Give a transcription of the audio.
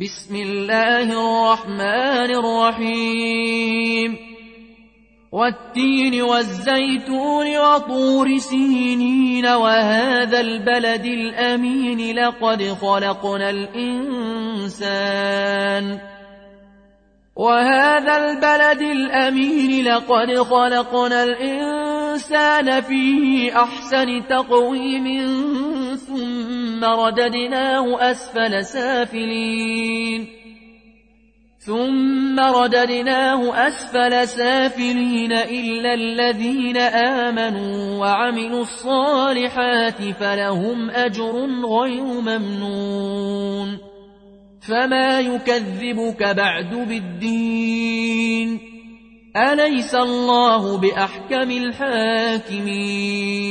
بسم الله الرحمن الرحيم. والتين والزيتون وطور سينين وهذا البلد الأمين لقد خلقنا الإنسان. وهذا البلد الأمين لقد خلقنا الإنسان في أحسن تقويم ثم رددناه أسفل سافلين. ثم رددناه أسفل سافلين إلا الذين آمنوا وعملوا الصالحات فلهم أجر غير ممنون. فما يكذبك بعد بالدين. أليس الله بأحكم الحاكمين؟